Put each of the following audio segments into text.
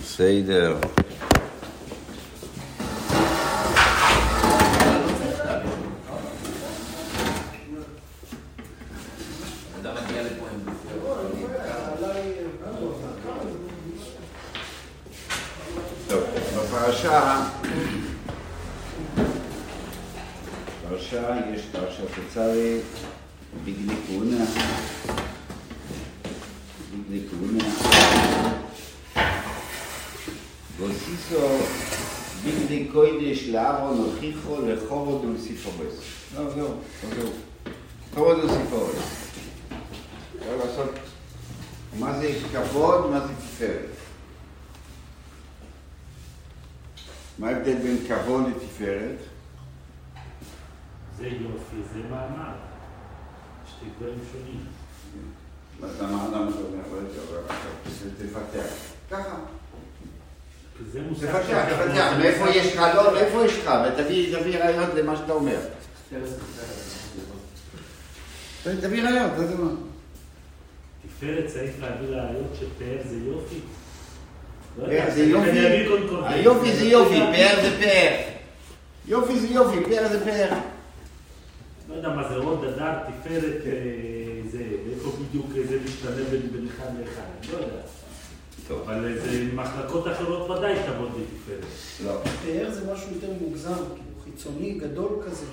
בסדר. בפרשה, בפרשה יש פרשת תצרי, ביגלי כהונה, והוסיסו ביגלי קוידש לאהרון הוכיחו לחורוד ולסיפורס. לא, זהו, זהו. חורוד ולסיפורס. אפשר לעשות, מה זה כבוד, מה זה תפארת. מה ההבדל בין כבוד לתפארת? זה יופי, זה מאמר. שתי דברים שונים. למה למה אתה אומר, אבל תפתח. ככה. זה תפתח. תפתח. מאיפה יש לך? לא, מאיפה יש לך? ותביא תביא ראיות למה שאתה אומר. תביא ראיות, אתה יודע מה. תפארת צריך להביא ראיות שפאר זה יופי. לא פאר זה יופי? כל- היופי זה יופי, פאר זה פאר. יופי זה יופי, פאר זה פאר. לא יודע מה זה רוד, הדר, תפארת, אה, זה, בדיוק זה משתנה בין אחד לאחד, אני לא יודע. טוב. אבל זה מחלקות אחרות ודאי כבוד לתפארת. לא. פאר זה משהו יותר מוגזם, כאילו חיצוני, גדול כזה.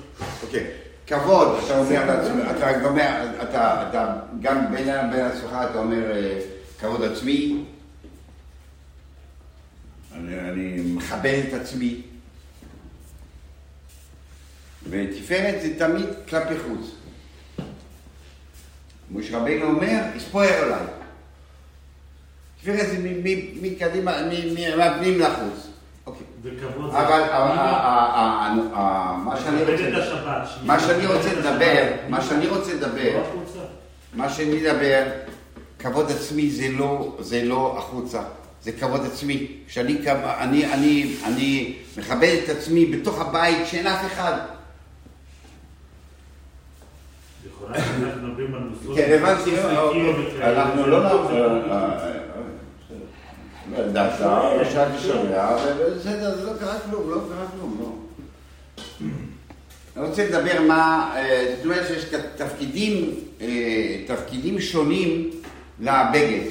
אוקיי. כבוד, אתה אומר לעצמך, אתה אומר, אתה, אתה גם בין בין עצמך אתה אומר אה, כבוד עצמי, אני, אני מכבד את עצמי, ותפארת זה תמיד כלפי חוץ. משה רבינו אומר, הספויר עליי. זה מ- מקדימה, מהפנים לחוץ. אבל מה שאני רוצה... לדבר. מה שאני רוצה לדבר, לא. מה שאני מדבר, כבוד עצמי זה לא, זה לא החוצה, זה כבוד עצמי. כשאני אני, אני, אני מכבד את עצמי בתוך הבית שאין אף אחד. לכאורה אנחנו מדברים על מוסדות... כן, הבנתי, מוסדות וכאלה. אנחנו לא נעבור... ידעת, שאלתי שומע, ובסדר, זה לא קרה כלום, לא קרה כלום, לא. אני רוצה לדבר מה, אה, זאת אומרת שיש תפקידים, אה, תפקידים שונים לבגד.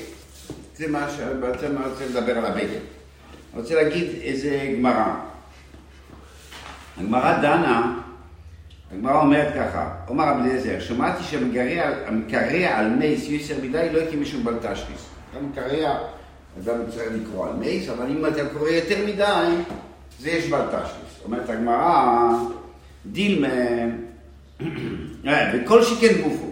זה מה שבעצם אני רוצה לדבר על הבגד. אני רוצה להגיד איזה גמרא. הגמרא דנה, הגמרא אומרת ככה, אומר רבי אליעזר, שמעתי שהמקרע על מייס יוסר מדי לא יקים משום בל תשחיס. המקרע, אדם צריך לקרוא על מייס, אבל אם אתה קורא יותר מדי, זה יש בל תשחיס. אומרת הגמרא, דילמה, אה, וכל שכן גופו.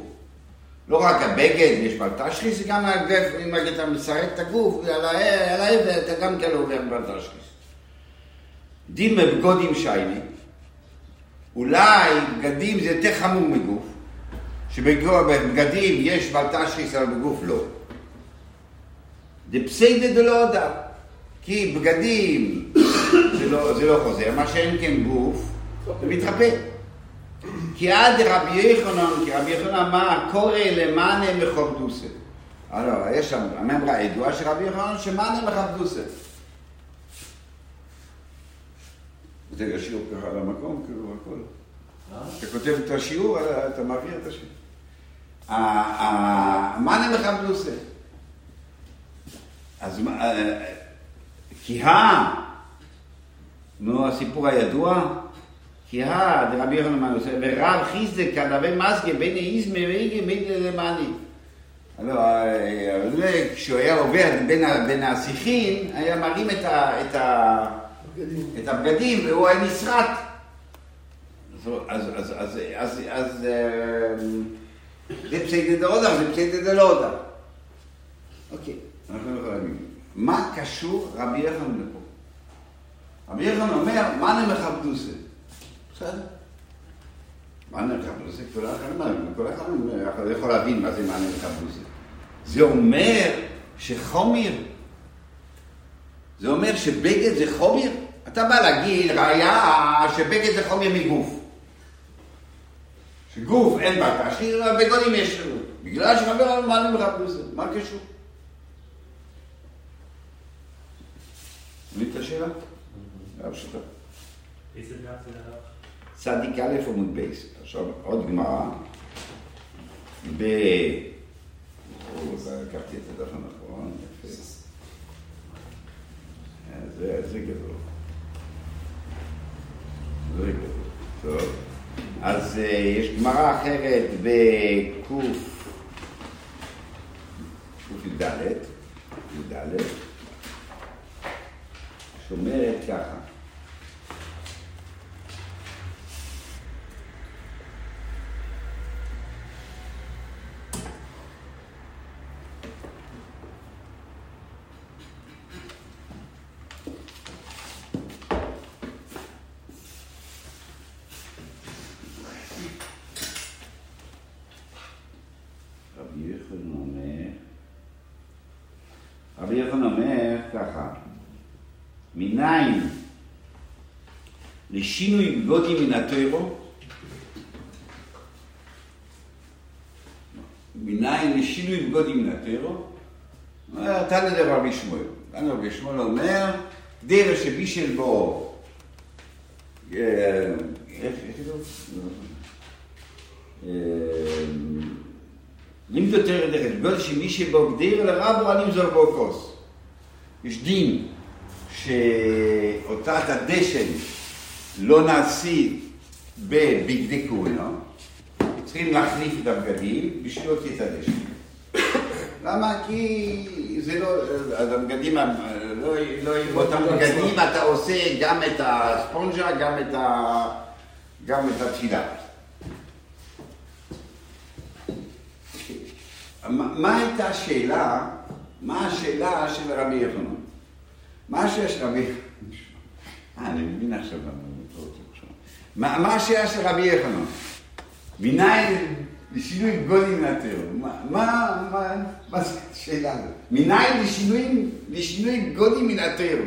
לא רק הבגד, יש בל תשחיס, זה גם הגף, אם אתה מסרט את הגוף, על ה- על העבד, אתה גם כן עובר בל תשחיס. דילמה בגודים שייני, אולי בגדים זה יותר חמור מגוף, שבבגדים יש בל תשחיס, אבל בגוף לא. דפסיידא דלא הודע. כי בגדים זה לא, זה לא חוזר, מה שאין כן גוף, זה מתרפא. כי עד רבי יחנון, כי רבי יחנון אמר, קורא למאנה מכבדוסה. הלו, יש שם, הממרה ידועה של רבי יחנון, שמאנה מכבדוסה. זה השיעור ככה על המקום, כאילו, הכל. אתה כותב את השיעור, אתה מעביר את השיעור. מאנה מכבדוסה. אז מה, אה, כי ה... נו, הסיפור הידוע, כי ה... דרבי יוחנן מה עושה, ורב חיסדק כדבי מסגה בין איזמי ואיגי בין למאני. הלוא, אה, זה, כשהוא היה עובר בין השיחים, היה מרים את, ה, את, הבגדים והוא היה נסרט. אז, אז, אז, אז, אז, אה, זה פסיידא דאודה, זה פסיידא דלאודה. אוקיי, אנחנו יכולים. מה קשור רבי יחנן לפה? רבי יחנן אומר, מה נמכבדוסה? בסדר. מה נמכבדוסה? כל אחד כל אחד יכול להבין מה זה מה נמכבדוסה. זה אומר שחומר, זה אומר שבגד זה חומר? אתה בא להגיד ראיה שבגד זה חומר מגוף. שגוף אין בה תשחיר, אבל בגדים יש לנו. בגלל שרבי יחנן מה נמכבדוסה? מה קשור? מבין את השאלה? שאלה פשוטה. איזה דף זה הרב? צדיק א' עמוד בייס. עכשיו עוד גמרא. ב... לקחתי את הדף הנכון, יפה. אה, זה גדול. אז אה, יש גמרא אחרת בק' ק"ד, י"ד, שאומרת ככה. רבי יוחנן אומר, רבי יוחנן אומר ככה, מניין מן הטרו, מניין לשינוי מן הטרו, אומר, תנא דרבי שמואל. תנא רבי שמואל אומר, דרך שבישל בו, אה, איך כתוב? לימדו תרא דרך, גודל שמי שבו גדיר לרבו אני מזור בו כוס. יש דין שאותת הדשן לא נעשית בבגדי כהונה, צריכים להחליף את הבגדים בשביל להוציא את הדשן. למה? כי זה לא, אז הבגדים, לא, לא יהיו אותם בגדים, אתה עושה גם את הספונג'ה, גם את, ה, גם את התפילה. מה הייתה השאלה, מה השאלה של רבי יוחנן? מה של רבי? אה, אני מבין עכשיו למה אני לא רוצה עכשיו. מה מה השאלה של רבי יוחנן? מניין לשינוי גודל מן? מה- מה מה- מה זה השאלה הזאת? מניין לשינוי- לשינוי מן התיאור?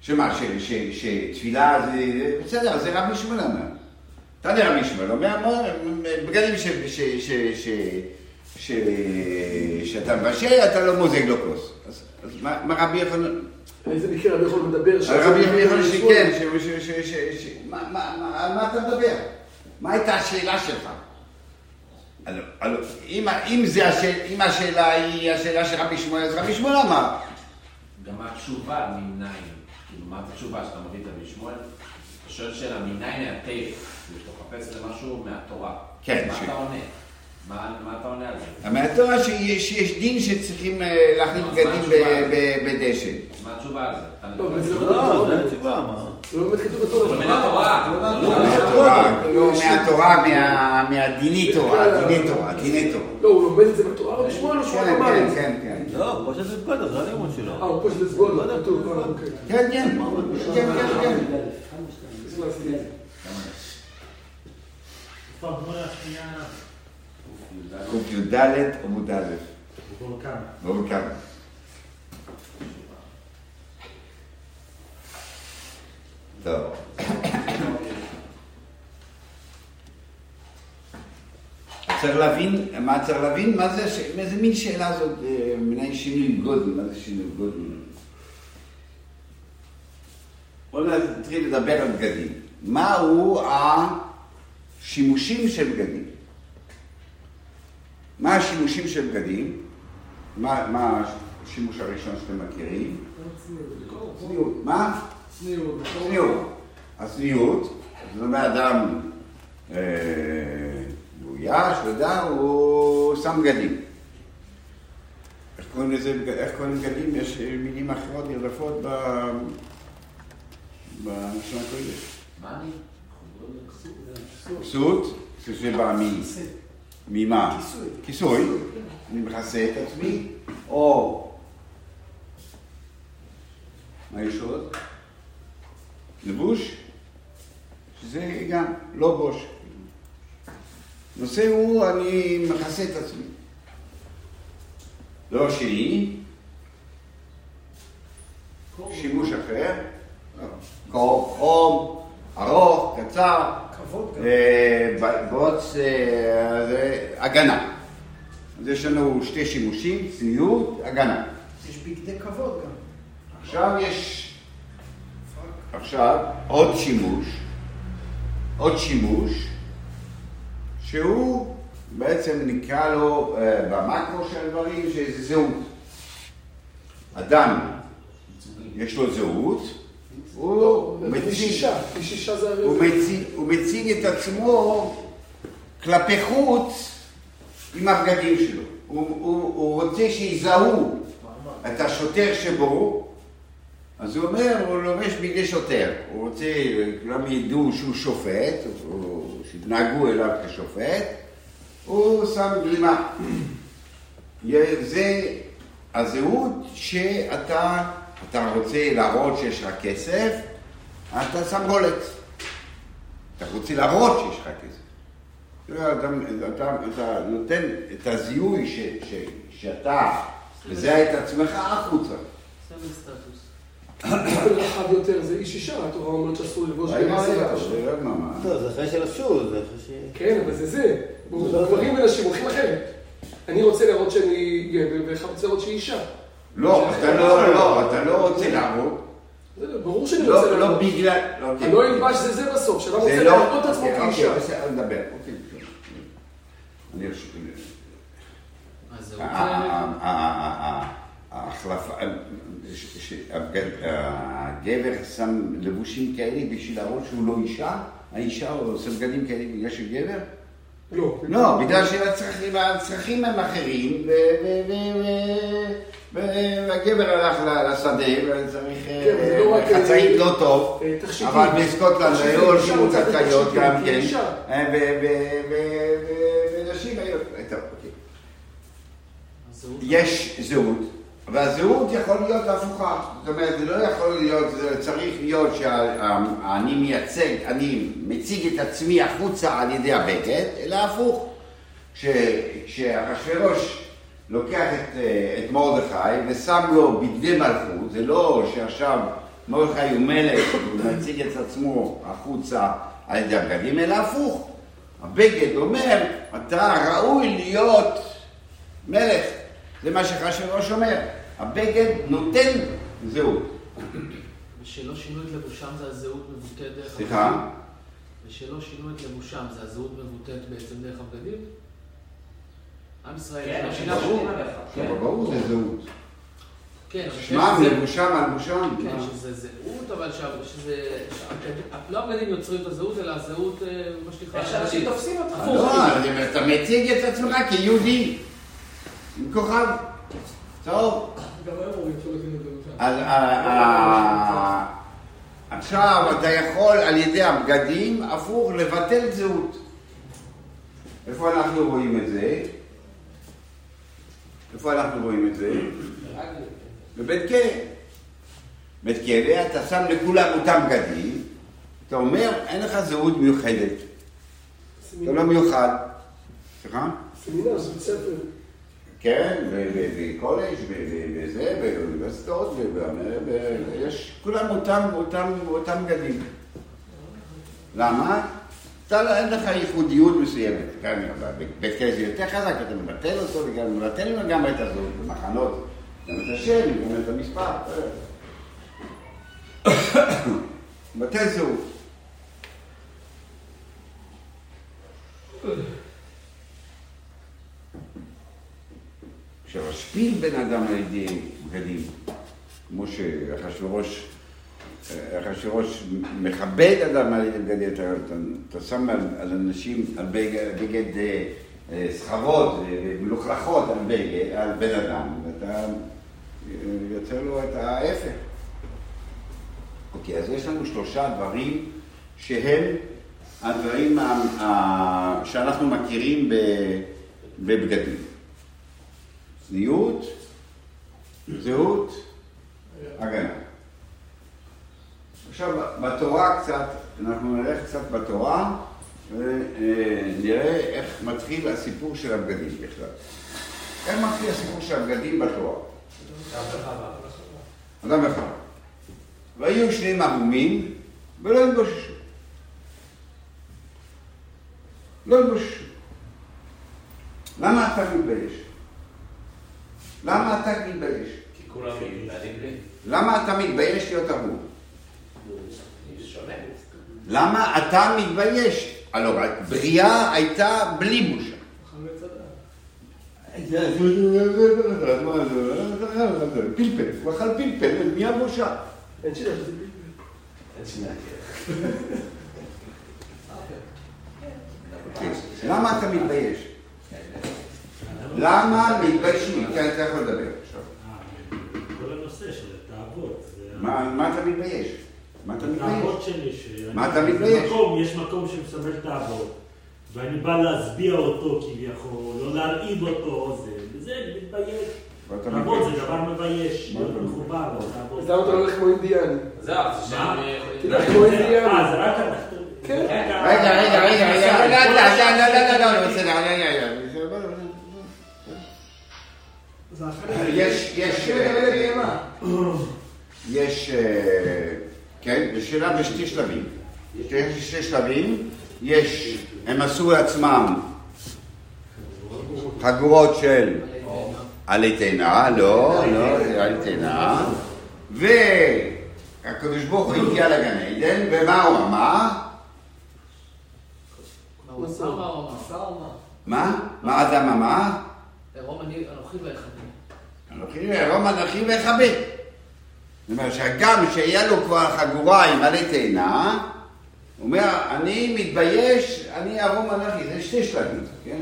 שמה, שתפילה זה, בסדר, זה רבי שמואל אומר. אתה יודע רבי שמואל אומר, אומר, בגדים ש- ש- ש- ש- שאתה מבשל, אתה לא מוזג לו כוס. אז מה רבי יוחנן, איזה מקרה רבי יכול לדבר? רבי יוחנן שכן, ש- ש- ש- ש- ש- מה- מה- מה- על מה אתה מדבר? מה הייתה השאלה שלך? אם השאלה היא השאלה של רבי שמואל, אז רבי שמואל אמר. גם התשובה מניין, כאילו מה התשובה שאתה מביא את רבי שמואל? אתה שואל שאלה, מניין הטף, כאילו שאתה מחפש לזה משהו מהתורה. כן, מה אתה עונה? מה אתה עונה על זה? מהתורה שיש שיש דין שצריכים אה, להחליף אז בגדים מה התשובה? ב- ב- בדשן. אז מה התשובה על זה? לא, זה לא לא, התשובה, מה? זה לא באמת כתוב בתורה. אבל. לא, לא, מהתורה, לא מהתורה, מה- מהדיני תורה, דיני תורה, דיני תורה. לא, הוא לומד את זה בתורה, רבי שמואל או שמואל כן, אמר כן? כן, כן. לא, פה שזה בגודל, זה הלימוד אה, שלו. הוא פה שזה סגול, לא אה, אוקיי. כן, כן, כן, כן, כן. השנייה? ק"ד עמוד א', כמה. טוב. צריך להבין, מה צריך להבין? מה זה, איזה מין שאלה זאת, אה, מנין שינוי גודל, מה זה שינוי גודל? בואו נתחיל לדבר על בגדים. מהו השימושים של בגדים? מה השימושים של בגדים? מה, מה השימוש הראשון שאתם מכירים? צניעות. מה? צניעות. צניעות. הצניעות, זאת אומרת, אדם אה, מבויש, ודם, הוא שם בגדים. איך קוראים לזה, איך קוראים בגדים? יש מילים אחרות נרדפות ב- בלשון הקודש. מה אני? כסות, שזה בא מ... ממה? כיסוי. כיסוי. אני מכסה את עצמי, או... מה יש עוד? לבוש, שזה גם לא בוש. הנושא הוא, אני מכסה את עצמי. לא שלי, שימוש אחר, קור, חום, ארוך, קצר, אה, בוץ, אה, זה הגנה. אז יש לנו שתי שימושים, צניעות, הגנה. יש בגדי כבוד גם. עכשיו יש, עכשיו עוד שימוש, עוד שימוש, שהוא בעצם נקרא לו אה, במקרו של הדברים, שזה זהות. אדם, יש לו זהות, הוא שישה זה הוא. מציג, את עצמו כלפי חוץ עם הבגדים שלו. הוא, הוא, הוא רוצה שיזהו את השוטר שבו, אז הוא אומר, הוא לובש בגדי שוטר. הוא רוצה, כולם ידעו שהוא שופט, או שיתנהגו אליו כשופט, הוא שם גלימה. זה הזהות שאתה אתה רוצה להראות שיש לך כסף, אתה שם רולקס. אתה רוצה להראות שיש לך כסף. אתה, אתה, אתה, נותן את הזיהוי ש, ש, שאתה מזהה את עצמך החוצה. רחב יותר זה איש אישה, התורה אומרת שאסור לא ממש. טוב, זה אחרי שלבשו, זה אחרי ש... כן, אבל זה זה. גברים ונשים הולכים אחרת. אני רוצה להראות שאני גבר, ואחד רוצה להראות שהיא אישה. לא, אתה לא, לא, אתה לא רוצה להראות. זה ברור שאני רוצה לא, לא. בגלל... אוקיי. אני לא ילבש זה זה בסוף, שאדם רוצה לא... להראות את עצמו אוקיי, כאישה. אוקיי, בסדר, נדבר. אוקיי. אני חושב... אז זהו. ה- ה- ה- ה- ההחלפה, הגבר שם לבושים כאלה בשביל להראות שהוא לא אישה, האישה עושה בגדים כאלה בגלל שהוא גבר? לא. לא, בגלל שהצרכים הצרכים הם אחרים, והגבר הלך לשדה וצריך כן, זה לא רק, חצאית אה, לא טוב, אה. אבל בסקוטלנד היו הולכים קרקעיות גם כן. אה, ונשים היו, אוקיי. יש זהות, והזהות יכול להיות הפוכה. זאת אומרת, זה לא יכול להיות, זה צריך להיות שאני מייצג, אני מציג את עצמי החוצה על ידי הבגד, אלא הפוך. כש- כשאחשוורוש לוקח את, אה, את מרדכי ושם לו בגדי מלכות, זה לא שעכשיו מרדכי הוא מלך והוא מציג את עצמו החוצה על ידי הבגדים, אלא הפוך. הבגד אומר, אתה ראוי להיות מלך. זה מה שאחשוורוש אומר. הבגד נותן זהות. ושלא שינו את לבושם זה הזהות מבוטאת דרך סליחה? הבגדים? ושלא שינו את לבושם זה הזהות מבוטאת בעצם דרך הבגדים? עם ישראל כן, כן. אבל ברור זה זהות. כן, אבל שמם, שזה- לבושם, מלבושם. כן, שזה זהות, אבל שזה... לא הבגדים יוצרים את הזהות, אלא הזהות, אה, מה שנקרא... איך שאנשים. תופסים אותך. לא, אתה מציג את עצמך כיהודי, עם כוכב. טוב. אה, אה, עכשיו אתה יכול על ידי הבגדים, הפוך, לבטל זהות. איפה אנחנו רואים את זה? איפה אנחנו רואים את זה? בבית כלא. בית כלא אתה שם לכולם אותם בגדים, אתה אומר, אין לך זהות מיוחדת. אתה לא מיוחד. סליחה? סמינר, זה בית ספר. כן, ו- וזה, ואוניברסיטאות, ויש כולם אותם בגדים. למה? אתה לא, אין לך ייחודיות מסוימת. אבל בית כלא זה יותר חזק, אתה מבטל אותו, וגם מבטל גם את הזהות במחנות, גם את השם, גם את המספר. מבטל זהות. כשמשפיל בן אדם על ידי בגדים, כמו שאחשוורוש אחשוורוש מכבד אדם על ידי בגדים, אתה, אתה, שם על, אנשים, על בגד, בגד אה, אה, סחבות ומלוכלכות על, בגד, על בן אדם, ואתה אה, יוצר לו את ההפך. אוקיי, אז יש לנו שלושה דברים שהם הדברים שאנחנו מכירים בבגדים. צניעות, זהות, הגנה. עכשיו, בתורה קצת, אנחנו נלך קצת בתורה ונראה איך מתחיל הסיפור של הבגדים בכלל. איך מתחיל הסיפור של הבגדים בתורה? אדם אחד. והיו שני מרומים ולא התגוששו. לא התגוששו. למה אתה מתבייש? למה אתה מתבייש? כי כולם בלי. למה אתה מתבייש להיות אהוב? שונה. למה אתה מתבייש? הלוא בריאה הייתה בלי בושה. פלפל, הוא אכל פלפל, מי הבושה? אין שיטה שזה למה אתה מתבייש? למה מתביישים? כן, אתה יכול לדבר עכשיו. כל הנושא של התאוות. מה אתה מתבייש? מה אתה מתבייש? מה אתה מתבייש? יש מקום שמסמל תאוות, ואני בא להשביע אותו כביכול, לא להרעיב אותו, זה, וזה, אני מתבייש. תאוות זה. דבר מבייש, להיות אתה מחובר. אז למה אתה לא הולך כמו אינדיאני? זהו. תלך כמו אינדיאני. אה, זה רק התחתון. כן. רגע, רגע, רגע, רגע, רגע, לא, לא, לא, לא, לא, לא, בסדר, רגע, רגע, רגע. יש, יש, יש, אה, כן, זו שאלה בשתי שלבים. יש שתי שלבים, יש, הם עשו לעצמם חגורות של עלי תאנה, לא, לא, עלי תאנה, והקדוש ברוך הוא הגיע לגן עדן, ומה הוא אמר? מה? מה? אדם אמר? רום אני אנוכי ואחדים. אנוכי ואכבד. זאת אומרת שהגם שהיה לו כבר חגורה עם עלי תאנה, הוא אומר, אני מתבייש, אני ארום אנוכי, זה שתי שלבים, כן?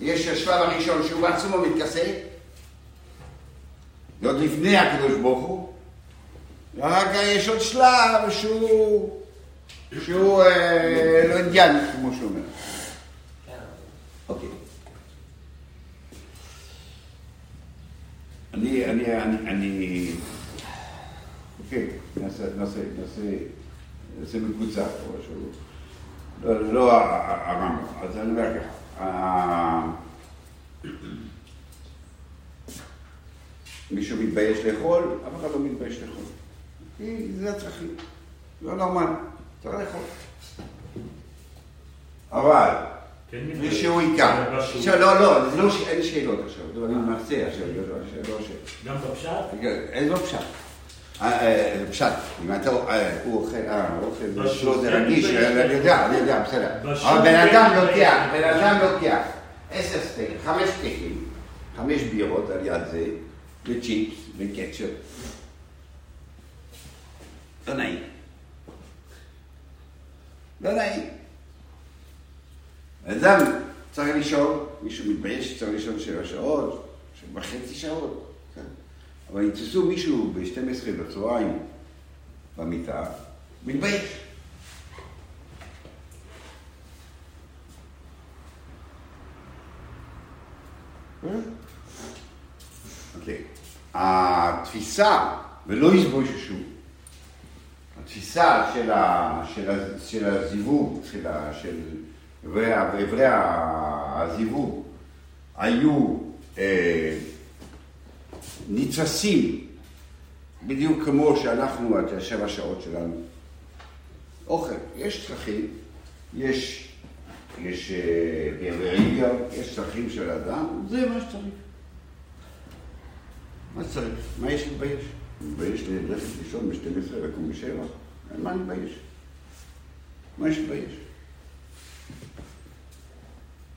יש השלב הראשון שהוא עצמו מתכסה, עוד לפני הקדוש ברוך הוא, ואחר כך יש עוד שלב שהוא, שהוא אה, לא אינדיאני, כמו שהוא אומר. אוקיי. אני, אני, אני, אוקיי, נעשה, נעשה, נעשה, נעשה מקוצר או משהו. לא, לא הרמב"ם, אז אני אומר ככה, מישהו מתבייש לאכול, אף אחד לא מתבייש לאכול. כי זה הצרכים, לא נורמל, צריך לאכול. אבל כן. מישהו משהו- עכשיו, לא, לא, זה לא אין שאלות עכשיו, לא, אני מרצה עכשיו, לא, לא, לא. גם בפשט? רגע, אין לו פשט. אה, אה, פשט, אם אתה, אה, הוא אוכל, אה, אוכל, בשוק, שלו זה כן, רגיש. אני יודע, אני יודע, בסדר. בשוק, אבל בן אדם. לוקח, בן אדם לוקח עשר סטייק, חמש סטייקים, חמש בירות על יד זה, וצ'יפס וקטשופ. לא נעים. לא נעים. אדם צריך לשאול, מישהו מתבייש שצריך לשאול שבע שעות, שבע וחצי שעות. אבל יתפסו מישהו ב-12 בצהריים במיטה, מתבייש. אוקיי. התפיסה, ולא יסבוששו, התפיסה של, ה, של, ה, של הזיווג, של, ה, של ה- הזיווג, היו אה, נתפסים בדיוק כמו שאנחנו, את השבע שעות שלנו. אוכל, יש צרכים, יש, יש אה, ביולוגיה, יש צרכים של אדם, זה מה שצריך. מה שצריך? מה יש להתבייש? מתבייש ללכת לישון ב-12 ולקום ב-7? אין מה להתבייש. מה יש להתבייש?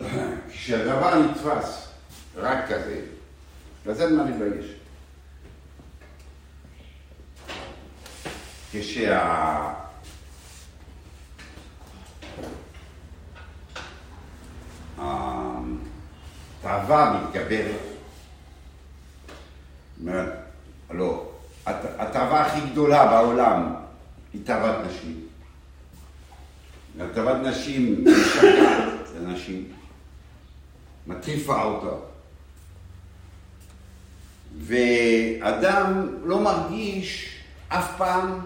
כשהדבר נתפס רק כזה, אין מה להתבייש. כשה... התאווה מתגברת, אומרת, הלוא, הת- התאווה הכי גדולה בעולם היא תאוות נשים. תאוות נשים משגעת לנשים, מטריפה אותה. ואדם לא מרגיש אף פעם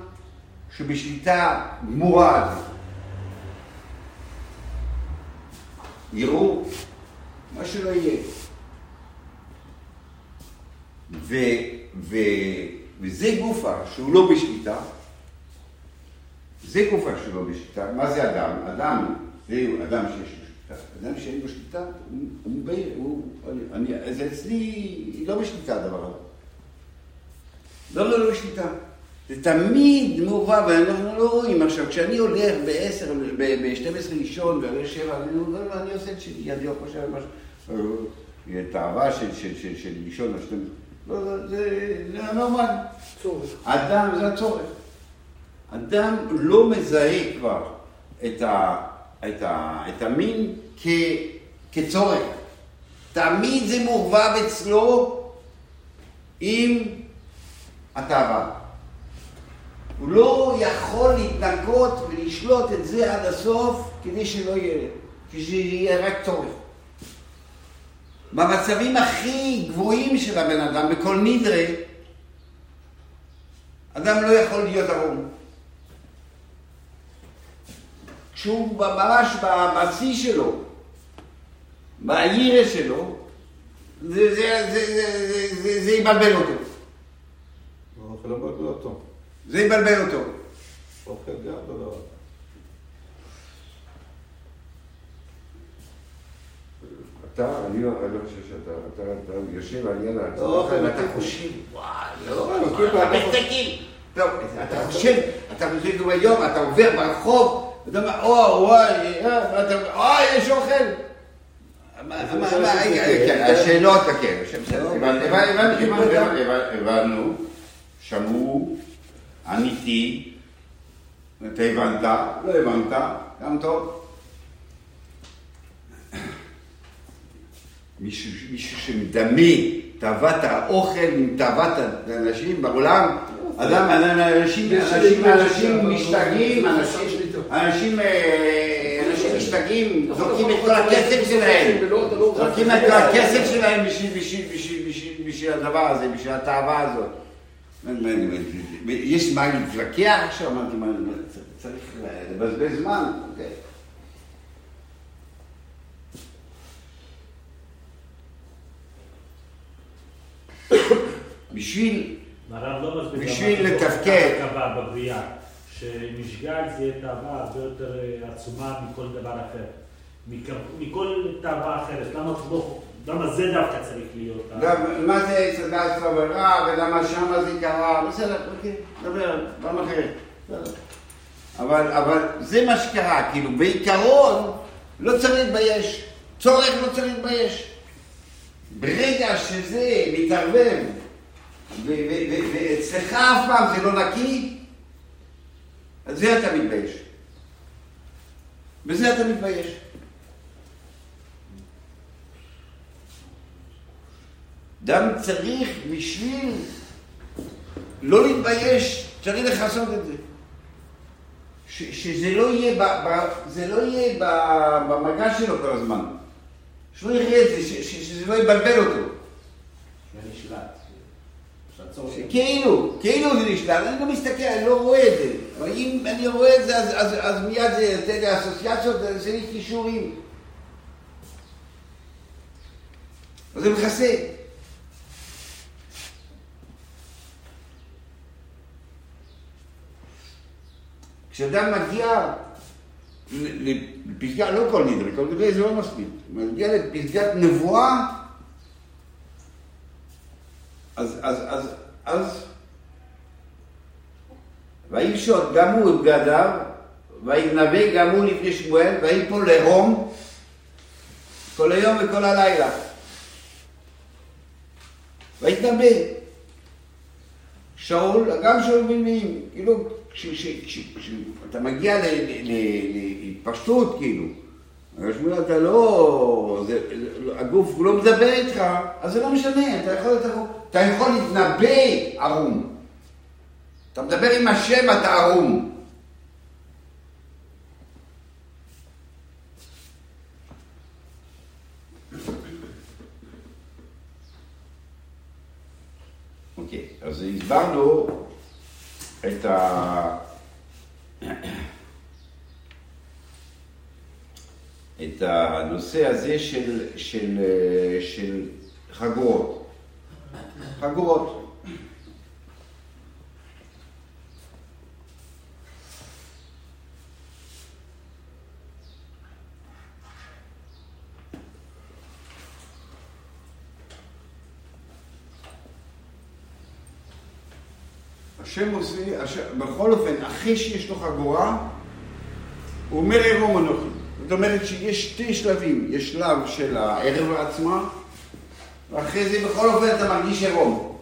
שבשליטה זה. יראו מה שלא יהיה. ו, ו, וזה גופה שהוא לא בשליטה, זה גופה שהוא לא בשליטה. מה זה אדם? אדם זה אדם שיש לו. אדם שאין לו שליטה, הוא, ב- הוא אני, זה אצלי לא בשליטה הדבר הזה. לא, לא, לא שליטה. זה תמיד מעורבב, ואנחנו לא רואים. עכשיו, כשאני הולך ב-10, ב-12 לישון ועולה 7, אני אומר, לא, אני עושה את שלי, אני חושב על משהו. תאווה של, לישון על 12. לא, לא, זה, נורמל. צורך. אדם, זה הצורך. אדם לא מזהה כבר את, ה, את, ה, את המין כ, כצורך. תמיד זה מעורבב אצלו עם התאווה. הוא לא יכול להתנקות ולשלוט את זה עד הסוף כדי שלא יהיה, שזה יהיה רק צורך. במצבים הכי גבוהים של הבן אדם, בכל נדרה, אדם לא יכול להיות ערום. כשהוא ממש בשיא שלו, בעירה שלו, זה, זה, זה, זה, זה, זה, זה יבלבל אותו. אוכל לא מבלבל אותו. זה יבלבל אותו. אוכל גם לא... אתה, אני לא לא חושב שאתה, אתה אתה יושב על יד עצמך אוכל, ואתה אוכל. חושב, וואי, לא, לא, מכיר אתה פעם- מסתכל. טוב, אתה חושב, אתה חושב גם היום, אתה עובר ברחוב, אתה אומר, או, וואי, אה, ואתה אומר, אוי, יש אוכל. כן. השאלות, כן, לא, הבנו, שמעו, עניתי, אתה הבנת, לא הבנת, גם טוב. מישהו, מישהו שמדמה תאוות האוכל עם תאוות האנשים בעולם, אדם, אנשים, אנשים, יש משתגעים. אנשים. אנשים, אנשים משתגעים, נכון, זורקים את נכון, כל נכון, הכסף נכון, שלהם, אתה לא- זורקים את כל הכסף שלהם בשביל, בשביל, בשביל, בשביל, בשביל הדבר הזה, בשביל התאווה הזאת. יש מה להתווכח עכשיו? אמרתי, מה, צריך לבזבז זמן, אוקיי. בשביל, הרב לא מסביר בשביל לא לתפקד. שמשגל זה תאווה הרבה יותר אה, עצומה מכל דבר אחר. מכ- מכל תאווה אחרת. למה זה דווקא צריך להיות? מה זה טוב ורע, ולמה שמה זה קרה, בסדר, אוקיי, נדבר, פעם אחרת. אבל, אבל זה מה שקרה, כאילו בעיקרון לא צריך להתבייש, צורך לא צריך להתבייש. ברגע שזה מתערבב, ואצלך אף פעם זה לא נקי, אז זה אתה מתבייש. בזה אתה מתבייש. אדם צריך בשביל לא להתבייש, צריך לכסות את זה. ש- שזה לא יהיה, ב, ב, זה לא יהיה ב, במגע שלו כל הזמן. שלא יראה את זה, ש, ש, שזה לא יבלבל אותו. שיהיה נשלט. כאילו, כאילו זה נשלט, אני לא מסתכל, אני לא רואה את זה. אבל אם אני רואה את זה, אז, אז, אז מיד זה יוצא לי אסוציאציות, זה לי קישורים. אז זה מכסה. כשאדם מגיע ל- לפסגה, לא כל נדרי, כל נדרי זה לא מספיק, מגיע לפסגת נבואה, אז, אז, אז, אז, ויפשוט גם הוא את בגדיו, וינבא גם הוא לפני שמואל, ויפול לערום כל היום וכל הלילה. ויתנבא. שאול, גם שאול בנביאים, כאילו, כשאתה מגיע להתפשטות, כאילו, שמואל אתה לא, זה, הגוף לא מדבר איתך, אז זה לא משנה, אתה יכול, אתה, אתה יכול להתנבא ערום. אתה מדבר עם השם, אתה ערום. אוקיי, אז הסברנו את ה... את הנושא הזה של, של, של חגורות. חגורות. השם עושה, בכל אופן, אחרי שיש לו חגורה, הוא אומר עירום אנוכי. זאת אומרת שיש שתי שלבים, יש שלב של הערב עצמה, ואחרי זה בכל אופן אתה מרגיש עירום,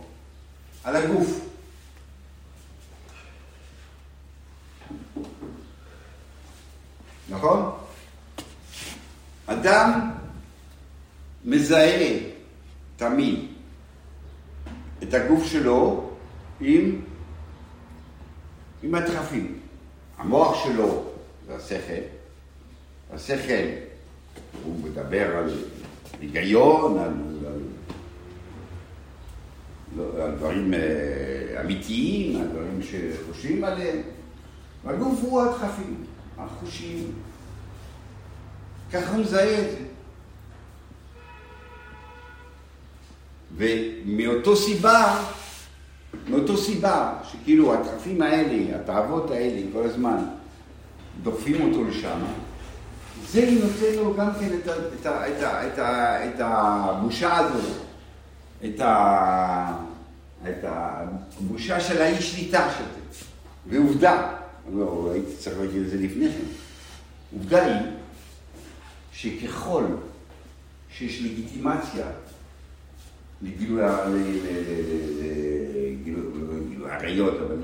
על הגוף. נכון? אדם מזהה תמיד את הגוף שלו עם, עם הדחפים. המוח שלו השכל הוא מדבר על היגיון, על, על, לא, על דברים אה, אמיתיים, על דברים שחושבים עליהם, והגוף הוא הדחפים, החושים. ככה הוא מזהה את זה. ומאותו סיבה, מאותו סיבה, שכאילו הדחפים האלה, התאוות האלה, כל הזמן דוחפים אותו לשם, זה נותן לו גם כן את, את, את, את, את הבושה הזאת, את, ה, את הבושה של האי שליטה שזה. ועובדה, לא, הייתי צריך להגיד את זה לפני כן, עובדה היא שככל שיש לגיטימציה לגילוי עריות, אבל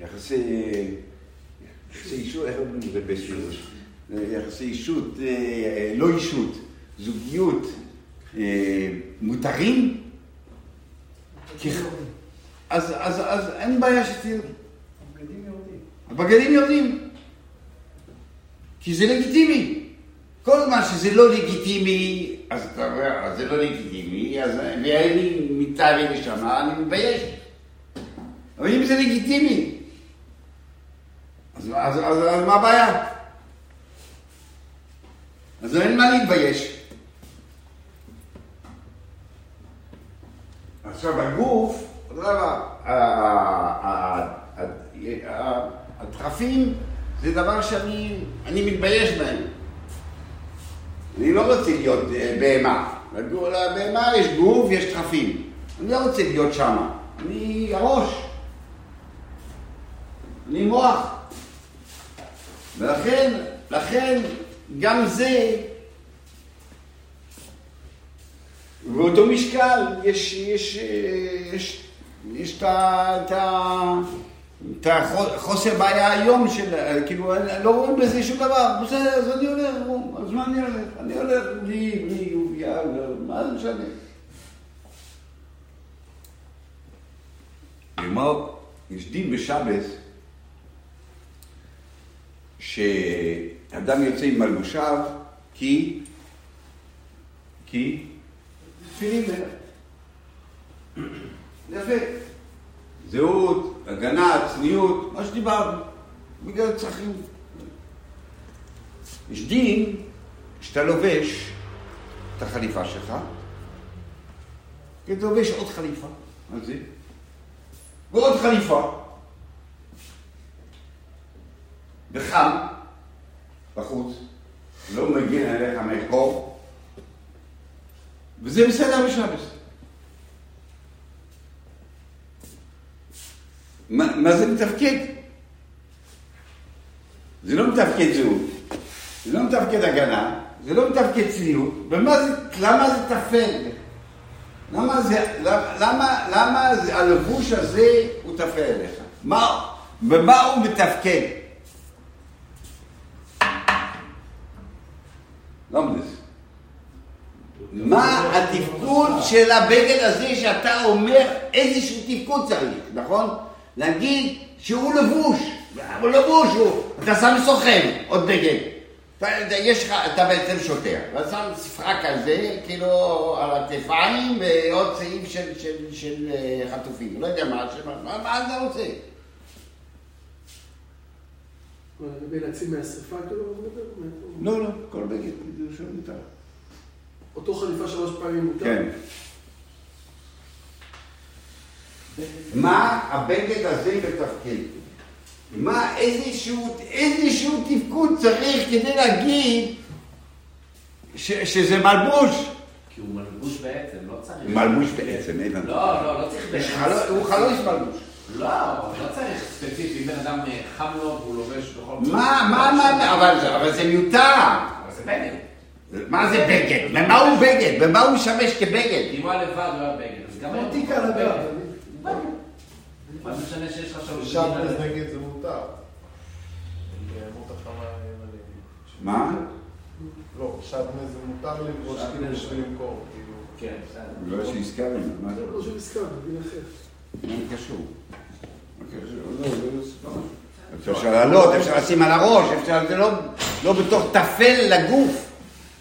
ליחסי אישות, איך אומרים את זה בשירות? יחסי אישות, לא אישות, זוגיות, מותרים? אז אין בעיה שתהיה... הבגדים יורדים. כי זה לגיטימי. כל זמן שזה לא לגיטימי, אז אתה אומר, זה לא לגיטימי, אז ואני מתארי לשם, אני מתבייש. אבל אם זה לגיטימי, אז, אז, אז, אז מה הבעיה? אז אין מה להתבייש. עכשיו הגוף, אותו דבר, הדחפים זה דבר שאני מתבייש בהם. אני לא רוצה להיות אה, בהמה. לבהמה יש גוף, יש דחפים. אני לא רוצה להיות שם. אני הראש. אני מוח. ולכן, לכן גם זה, באותו משקל יש, יש, יש, יש את ה... את החוסר בעיה היום של, כאילו, לא רואים בזה שום דבר, בסדר, אז אני הולך, אז מה אני הולך? אני הולך בלי, בלי עוביה, מה זה משנה? כלומר, יש דין בשבס, שאדם יוצא עם מלבושיו כי, כי תפילין יפה. זהות, הגנה, צניעות, מה שדיברנו, בגלל צרכים. יש דין שאתה לובש את החליפה שלך, כי אתה לובש עוד חליפה, מה זה? ועוד חליפה. וחם, בחוץ, לא מגן עליך מקור, וזה בסדר בשבס. מה, מה זה מתפקד? זה לא מתפקד זהות, זה לא מתפקד הגנה, זה לא מתפקד צניעות, ומה זה, למה זה טפל? למה זה, למה, למה זה, הלבוש הזה הוא טפל אליך? מה, במה הוא מתפקד? לא מנסה. מה התפקוד של הבגד הזה שאתה אומר איזשהו תפקוד צריך, נכון? להגיד שהוא לבוש, הוא לבוש, הוא, אתה שם סוכן, עוד בגד. יש לך, אתה בעצם שוטר, ואתה שם ספרה כזה, כאילו על הכתפיים ועוד סעיף של, של, של אה, חטופים, לא יודע מה, מה, מה אתה רוצה? לגבי להציל מהשרפה, כאילו, לא, לא, כל בגד, זה שום מותר. אותו חליפה שלוש פעמים מותר? כן. מה הבגד הזה מתפקד? מה איזשהו, איזשהו תפקוד צריך כדי להגיד ש, שזה מלבוש? כי הוא מלבוש בעצם, לא צריך... מלבוש בעצם, הבנתי. לא, לא, לא צריך... חלוץ- הוא חלוץ מלבוש. לא, לא צריך ספציפי, אם בן אדם אה, חם לו והוא לובש בכל... מה, מה, מה, אבל זה- אבל זה מיותר. אבל זה בגד. מה זה בגד? במה הוא בגד? במה הוא משמש כבגד? אם הוא היה לבד, הוא היה בגד. אז גם... הגב. בגד. אני- מה זה משנה שיש לך שם... שבנז נגיד זה מותר. מה? לא, שבנז זה מותר לברוש כאילו בשביל למכור. כאילו. כן, בסדר. לא שהזכרנו, מה זה? זה לא של עסקה, בדין אחר. מה זה קשור? אפשר לעלות, אפשר לשים על הראש, אפשר, זה לא, לא בתוך טפל לגוף.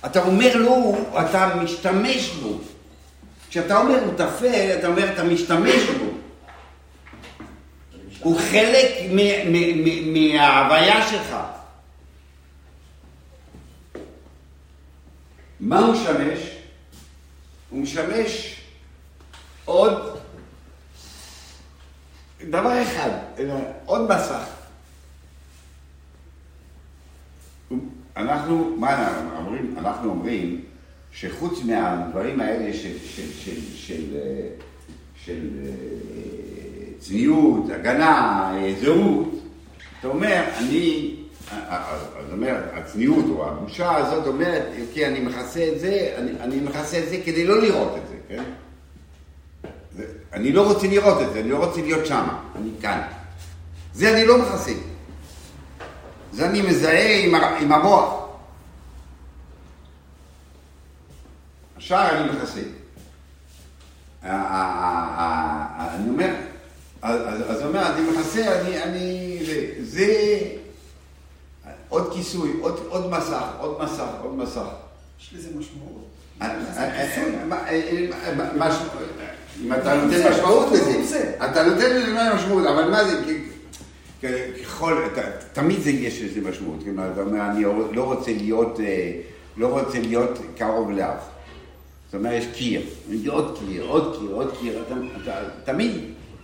אתה אומר לו, אתה משתמש בו. כשאתה אומר הוא טפל, אתה אומר אתה משתמש בו. הוא חלק מההוויה שלך. מה הוא משמש? הוא משמש עוד דבר אחד, עוד מסך. אנחנו, מה אומרים? אנחנו אומרים שחוץ מהדברים האלה של, של, של, של, של אה, צניעות, הגנה, אה, זהות, אתה אומר, אני, אה, אה, זאת אומרת, הצניעות או הבושה הזאת אומרת, אוקיי, אני מכסה את זה, אני, אני מכסה את זה כדי לא לראות את זה, כן? אני לא רוצה לראות את זה, אני לא רוצה להיות שם, אני כאן. זה אני לא מכסה. זה אני מזהה עם, עם המוח. השאר אני מכסה. אני אומר, אז הוא אומר, אני מכסה, אני, אני, זה, זה עוד כיסוי, עוד, עוד מסך, עוד מסך, עוד מסך. יש לזה משמעות. אם אתה נותן משמעות לזה, אתה נותן לזה משמעות, אבל מה זה, ככל, תמיד יש לזה משמעות, כלומר, אתה אומר, אני לא רוצה להיות, אה, לא רוצה להיות קרוב לאף. זאת אומרת, יש קיר, עוד קיר, עוד קיר, עוד קיר, אתה, אתה, תמיד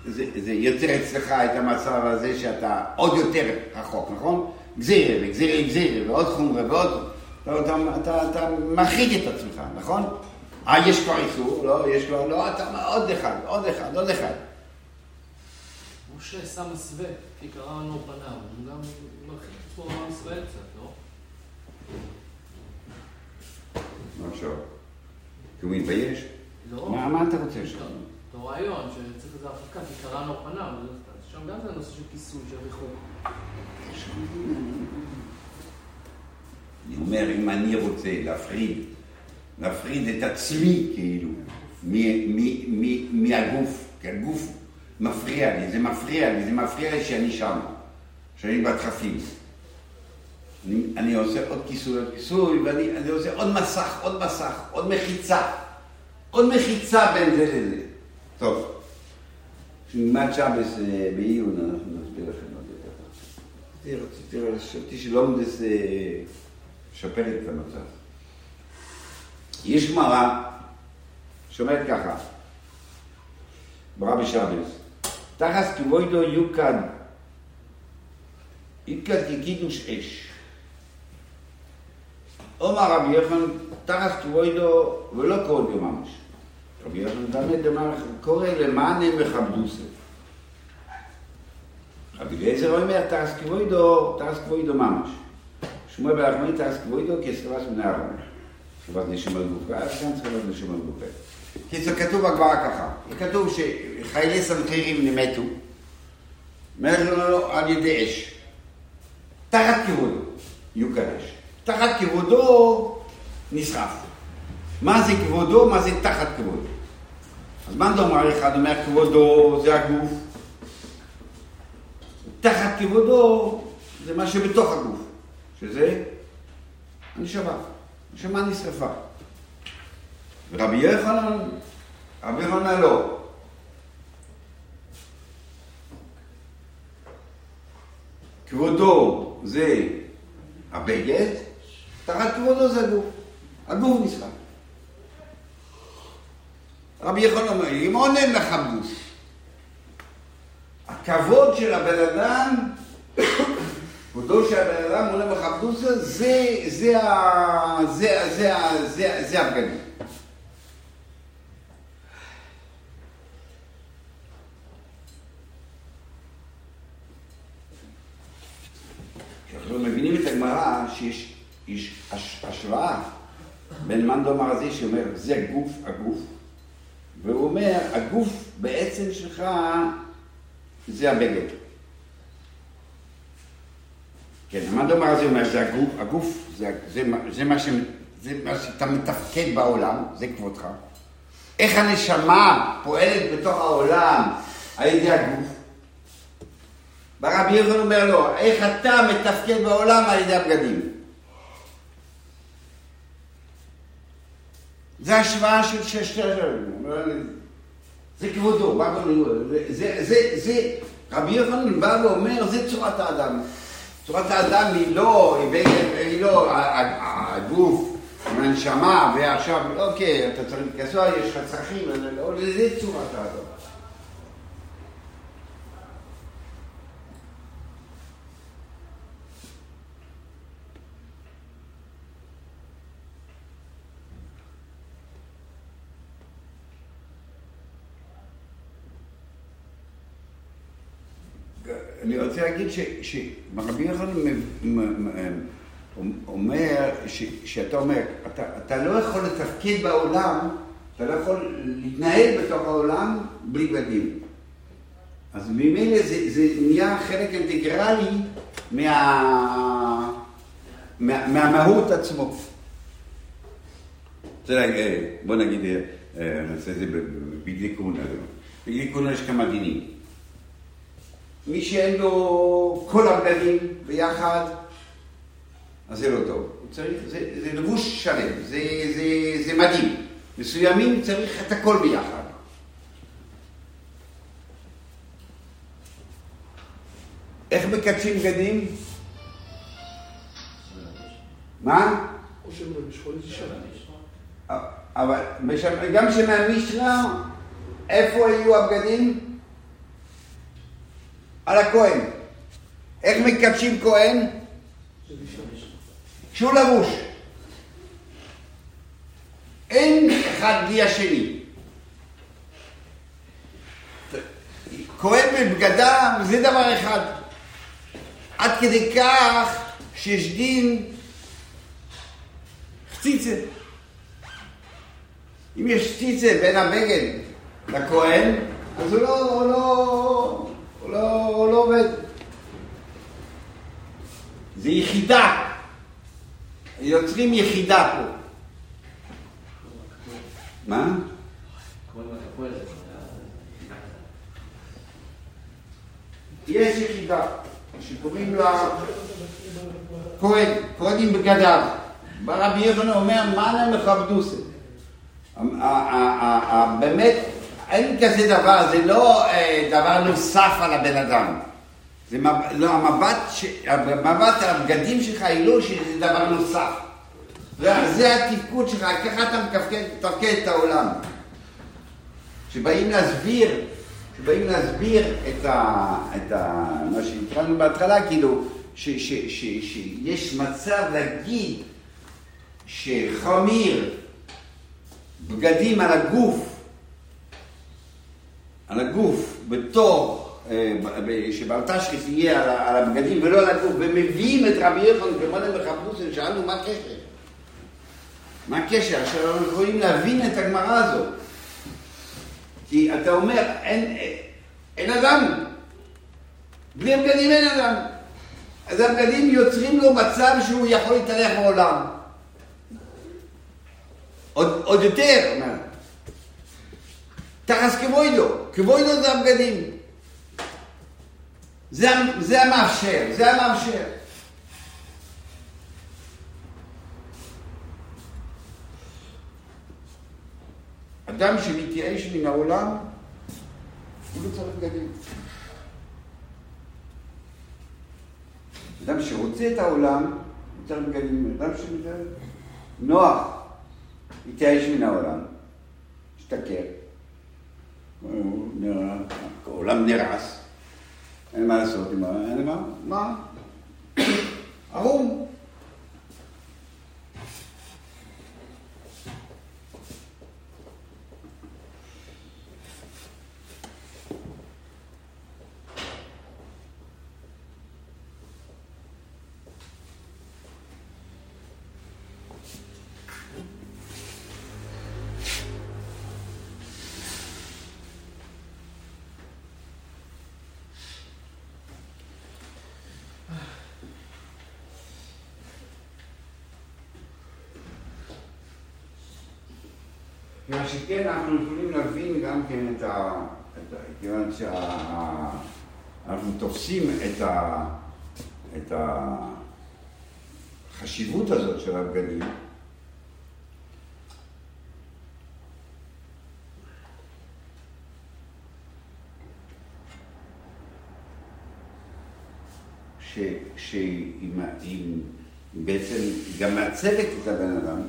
זה, זה יוצר אצלך את המצב הזה שאתה עוד יותר רחוק, נכון? גזירה וגזירה גזירה ועוד חומרה ועוד... אתה, אתה, אתה, אתה מרחיק את עצמך, נכון? אה, יש כבר איסור, לא, יש כבר, לא, אתה אומר, עוד אחד, עוד אחד, עוד אחד. משה שם מסווה, כי קרא לנו פניו, הוא גם מרחיק את עצמו מהמסווה קצת, לא? מה עכשיו? כי הוא מתבייש? לא. מה, אתה רוצה שם? אותו רעיון שצריך איזה הרחקה, כי קראנו פניו, שם גם זה נושא של כיסוי, של ריחוק. אני אומר, אם אני רוצה להפריד, להפריד את עצמי כאילו מהגוף, כי הגוף מפריע לי, זה מפריע לי, זה מפריע לי שאני שם, שאני בדחפים. אני, אני עושה עוד כיסוי, עוד כיסוי, ואני אני עושה עוד מסך, עוד מסך, עוד מחיצה. עוד מחיצה בין זה לזה. טוב, כשנלמד אה, בעיון, אנחנו נסביר לכם עוד יותר. רציתי, רציתי, חשבתי שלומדס אה, משפרת את המצב. יש גמרא שאומרת ככה, ברבי שבס, תחס כבוידו יוקד, יוקד כקידוש אש. אומר רבי יוחנן, תחס כבוידו ולא כבוידו ממש. רבי יוחנן תלמד אמר, קורא למען הם מכבדוסה. רבי אליעזר אומר, תחס כבוידו, תחס כבוידו ממש. שמואל ברחמני תחס כבוידו כסרבס מן. סרבס נשום על גופה, אז כאן סרבס נשום על גופה. קיצור, כתוב בגמרא ככה, כתוב שחיילי סנחרירים נמתו, מלך לא לו על ידי אש. תחת כבודו, יוקד אש. תחת כבודו נשרף. מה זה כבודו, מה זה תחת כבודו. אז מה דומר אחד אומר כבודו זה הגוף, תחת כבודו זה מה שבתוך הגוף, שזה הנשמה, הנשמה נשרפה. ורבי יוחנן, רבי יוחנן לא. כבודו זה הבגד, תחת כבודו זה הגוף. הגוף נשרף. רבי יוחנן אומר, אם עונן לחמוס, הכבוד של הבן אדם, כבודו של הבן אדם עולה המחבדוסה זה הבגדים. אנחנו מבינים את הגמרא שיש השוואה בין מנדו מרזי שאומר זה גוף, הגוף, והוא אומר הגוף בעצם שלך זה הבגד. כן, מאן דאמר הזה אומר, זה הגוף, הגוף זה, זה, מה- זה, מה ש, זה מה שאתה מתפקד בעולם, זה כבודך. איך הנשמה פועלת בתוך העולם על ידי הגוף. ברבי יוחנן אומר לו, איך אתה מתפקד בעולם על ידי הבגדים. זה השוואה של ששת זה כבודו, מה? זה, זה, זה, זה, רבי יוחנן בא ואומר, זה צורת האדם. צורת האדם היא לא, היא, לא הגוף, הנשמה, ועכשיו, אוקיי, אתה צריך כסוע, יש לך צרכים, לא- זה צורת האדם. אני רוצה להגיד שרבי יוחנן מ- אומר, שאתה אומר, אתה, לא יכול לתפקד בעולם, אתה לא יכול להתנהל בתוך העולם בלי בגדים. אז ממילא זה, זה נהיה חלק אינטגרלי מה, מה, מהמהות עצמו. אה, בוא נגיד, אה, אה, נעשה את זה בבגדי כהונה. בגדי כהונה יש כמה דינים. מי שאין לו כל הבגדים ביחד, אז זה לא טוב. הוא צריך, זה, זה לבוש שלם, זה, זה, זה מדהים. מסוימים צריך את הכל ביחד. איך מקדשים בגדים? מה? לא. אבל גם שמהמשנה, איפה היו הבגדים? על הכהן. איך מקדשים כהן? כשהוא לבוש. אין אחד בלי השני. כהן בבגדיו זה דבר אחד. עד כדי כך שיש דין חציצה. אם יש חציצה בין הבגד לכהן, אז הוא לא, לא, הוא לא, הוא לא עובד. זה יחידה. יוצרים יחידה פה. מה? עם. יש יחידה שקוראים לה כהן, כהנים בגדיו. בא רבי יוחנן אומר, מנה מכבדוסה. באמת, אין כזה דבר, זה לא אה, דבר נוסף על הבן אדם. זה מב- לא, המבט, ש- המבט הבגדים שלך לא שזה דבר נוסף. זה, זה התפקוד שלך, ככה אתה מתפקד, את העולם. שבאים להסביר, שבאים להסביר את ה... את ה... מה שהתחלנו בהתחלה, כאילו, ש, ש, ש, שיש מצב להגיד שחמיר, בגדים על הגוף, על הגוף, בתור, אה, שבאלתשריס יהיה על, על הבגדים ולא על הגוף, ומביאים את רבי יוחנן כמובן בחבוסן, שאלנו מה הקשר? מה הקשר? עכשיו אנחנו יכולים להבין את הגמרא הזאת. כי אתה אומר, אין, אין אדם. בלי הבגדים אין אדם. אז הבגדים יוצרים לו מצב שהוא יכול להתהלך בעולם. עוד, עוד יותר, אומר. תחס כבוידו, כבוידו זה הבגדים. זה, זה המאפשר, זה המאפשר. אדם שמתייאש מן העולם, הוא לא צריך בגדים. אדם שרוצה את העולם, הוא צריך בגדים. אדם שמתייאש... נוח התייאש מן העולם, השתכר, העולם נרעס, אין מה לעשות עם ה... אין מה? מה? ערום. כיוון שכן אנחנו יכולים להבין גם כן את ה... את ה- כיוון שאנחנו תופסים את ה... את החשיבות הזאת של הבגדים. שהיא היא בעצם גם מעצבת את הבן אדם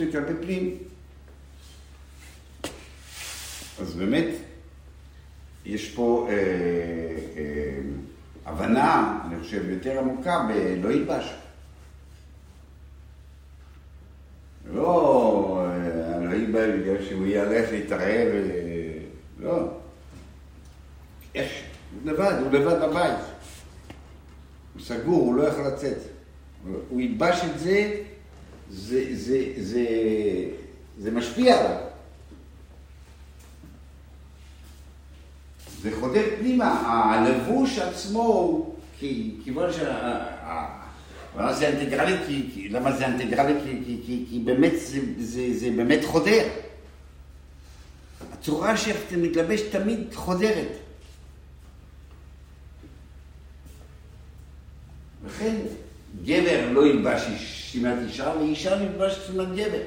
חוץ וכלפי פנים. אז באמת, יש פה אה, אה, הבנה, אני חושב, יותר עמוקה בלא ילבש. לא, אה, לא ילבש בגלל שהוא ילך להתערב, אה, לא. איך? הוא לבד, הוא לבד בבית. הוא סגור, הוא לא יכול לצאת. הוא ילבש את זה, זה, זה, זה, זה משפיע עליו. זה חודר פנימה, הלבוש עצמו כי, כיוון. ה- למה זה אינטגרלי? כי, כי, למה זה אינטגרלי? כי, כי, כי, כי באמת זה, זה, זה באמת חודר. הצורה שאתה מתלבש תמיד חודרת. לכן גבר לא ילבש שימת אישה, ואישה ילבש שימת גבר.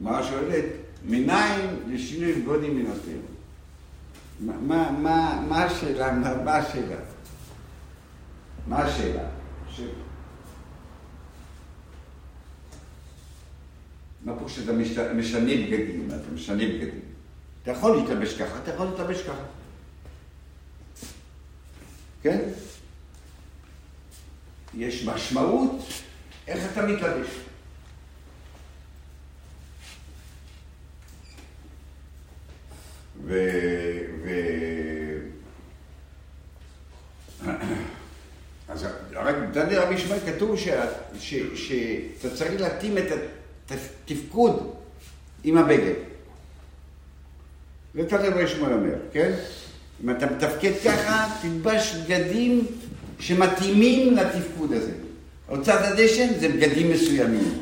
מה שואלת, מניין לשינוי גודל מן הטבע? מה, מה, מה, השאלה? מה השאלה? מה השאלה? ש... מה פה כשאתה מש... משנה בגדים? אתה משנה בגדים. אתה יכול להתלבש ככה, אתה יכול להתלבש ככה. כן? יש משמעות איך אתה מתלבש. ו... ו... אז בדני רבי ישמעאל כתוב שאתה צריך להתאים את התפקוד עם הבגד. זה תנא רבי ישמעאל אומר, כן? אם אתה מתפקד ככה, תלבש בגדים שמתאימים לתפקוד הזה. הוצאת הדשן זה בגדים מסוימים.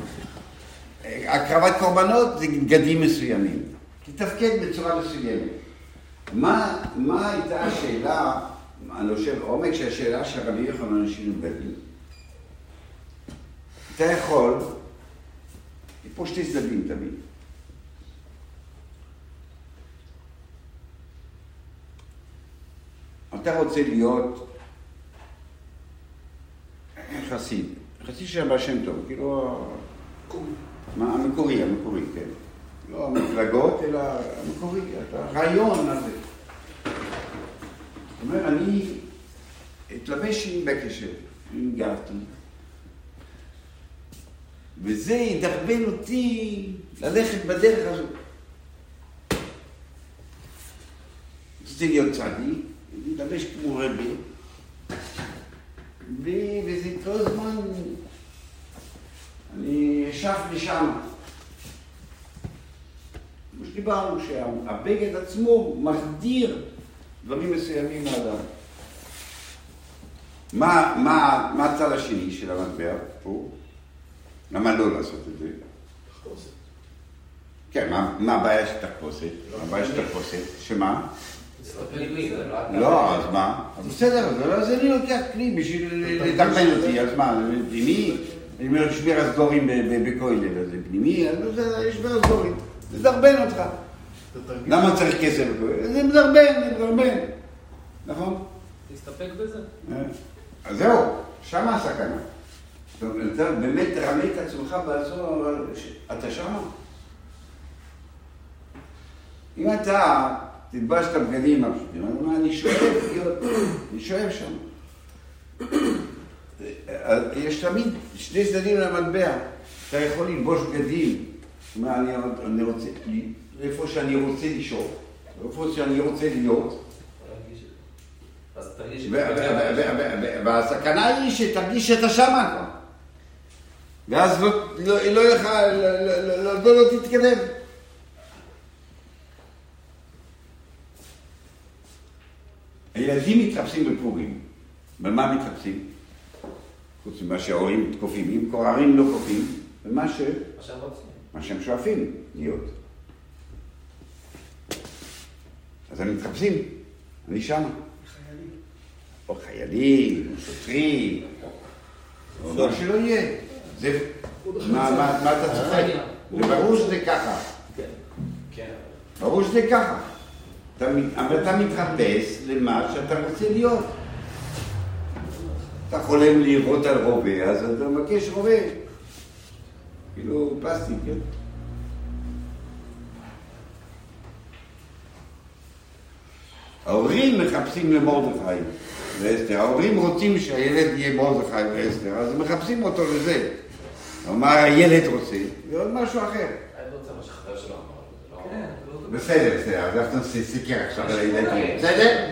הקרבת קורבנות זה בגדים מסוימים. תתפקד בצורה מסוימת. מה, מה הייתה השאלה, אני חושב, עומק של השאלה של רבי יוחנן שינו בגין? אתה יכול, יש פה שתי צדדים תמיד. אתה רוצה להיות חסיד, חסיד של הבעל שם טוב, כאילו, מה, המקורי, המקורי, כן. לא המפלגות, אלא המקורי, הרעיון הזה. זאת אומרת, אני אתלבש עם בקשב, עם גרתי, וזה ידרבן אותי ללכת בדרך הזו. רציתי להיות צדיק, להתלבש כמו רבי, וזה כל הזמן, אני אשף לשם. כמו שדיברנו, שהבגד עצמו מחדיר דברים מסוימים לאדם. מה, מה, מה הצד השני של המטבע פה? למה לא לעשות את זה? כן, מה, הבעיה של תחפושת? מה הבעיה של תחפושת? שמה? לא, אז מה? בסדר, אז לא- אז אני לוקח כלי בשביל לדרבן אותי, אז מה, פנימי? אני אומר, שמיר הסגורים ב- ב- בכולל, אז זה פנימי, אז יש שמיר הסגורים, זה מדרבן אותך. למה צריך כסף? זה מדרבן, זה מדרבן, נכון? תסתפק בזה. אה, אז זהו, שם הסכנה. זאת אומרת, אתה באמת תרמה את עצמך באזור, אבל אתה שמה. אם אתה תלבש את הבגדים הפשוטים, אני שואף להיות, אני שואף שם. יש תמיד שני צדדים למטבע. אתה יכול ללבוש בגדים, אני, אני רוצה, איפה שאני רוצה לשאוף, איפה שאני רוצה להיות, והסכנה היא שתרגיש שאתה שמה כבר. ואז לא, תתקדם. הילדים מתחפשים בפורים. במה מתחפשים? חוץ ממה שההורים קופאים. אם ההורים לא קופאים, ומה ש... מה שהם שואפים להיות. אז הם מתחפשים, אני שמה. או חיילים, או שוטרים, או מה שלא יהיה. זה, מה, אתה צוחק? זה ברור שזה ככה. כן. ברור שזה ככה. אבל אתה מתחפש למה שאתה רוצה להיות. אתה חולם לירות על רובה, אז אתה מבקש רובה. כאילו פלסטיק, כן? ההורים מחפשים למרדכי ואסתר. ההורים רוצים שהילד יהיה מרדכי ואסתר, אז מחפשים אותו לזה. מה הילד רוצה? זה עוד משהו אחר. לא- כן, לא. בסדר, בסדר, אז אנחנו נעשה סיקר עכשיו על הילדים. בסדר?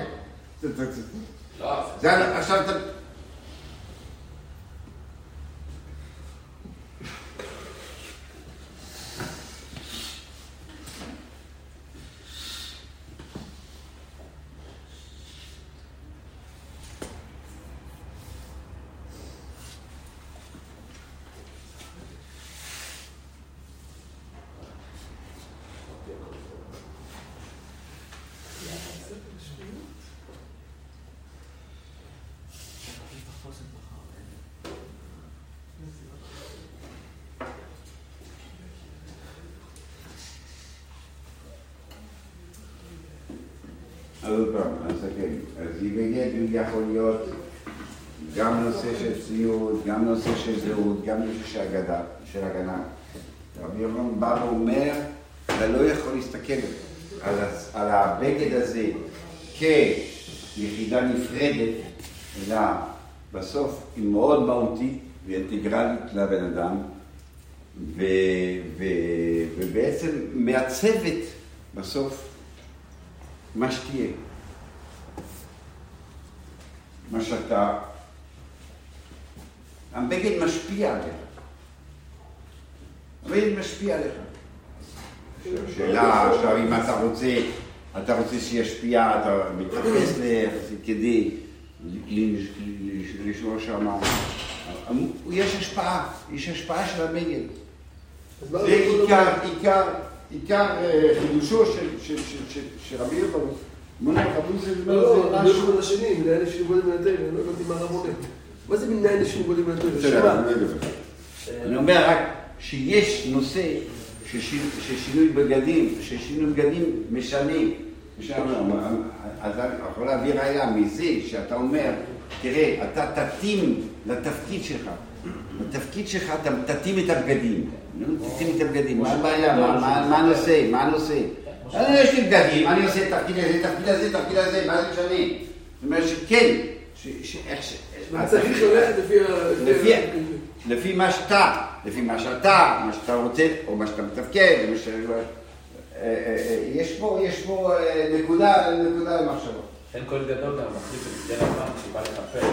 לא, זה עכשיו אתה... אז עוד פעם, אז כן, אז יבגד הוא יכול להיות גם נושא של ציוד, גם נושא של זהות, גם נושא של הגנה, של הגנה. רבי ירון בא ואומר, אתה לא יכול להסתכל על, על הבגד הזה כיחידה נפרדת, אלא בסוף היא מאוד מהותית ואינטגרלית לבן אדם, ו, ו, ובעצם מעצבת בסוף מה שתהיה. מה שאתה... הבגד משפיע עליך. הבגד משפיע עליך. שאלה עכשיו אם אתה רוצה, אתה רוצה שישפיע, אתה ל- כדי לשמור שם. יש השפעה, יש השפעה של הבגד. זה עיקר, עיקר, עיקר אה, חידושו של רבי יוחנן. מונה רבי זה לא, לא, זה רבי משהו. יוחנן השני, מנהל ישיב גודל מן התרא, לא הבנתי מה הרב עונה. מה זה מנהל ישיב גודל מן התרא? בסדר, שמה? אני לא אומר רק שיש נושא של שינ- של שינוי בגדים, ששינוי בגדים. משנה. אז אני יכול להביא ראיה מזה שאתה אומר, תראה, אתה תתאים לתפקיד שלך. בתפקיד שלך אתה תתאים את הבגדים. נו, תתאים את הבגדים. מה הבעיה? מה- מה מה הנושא? מה הנושא? אני, יש לי בגדים, אני עושה את התפקיד הזה, תפקיד הזה, תפקיד הזה, מה זה משנה? זאת אומרת שכן, ש- ש- איך ש... צריך ללכת לפי ה... לפי- לפי מה שאתה, לפי מה שאתה, מה שאתה רוצה, או מה שאתה מתפקד, מה ש... אה, אה, אה, יש פה, יש פה נקודה, נקודה למחשבה. לכן כהן גדול גם מחליף את בגדי לבן כשהוא בא לכפר.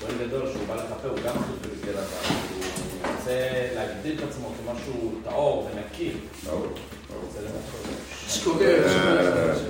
כהן גדול שהוא בא לכפר הוא גם מחליף את בגדי לבן. הוא רוצה להגדיר את עצמו כמשהו טהור ונקי. ברור. 四国。四国。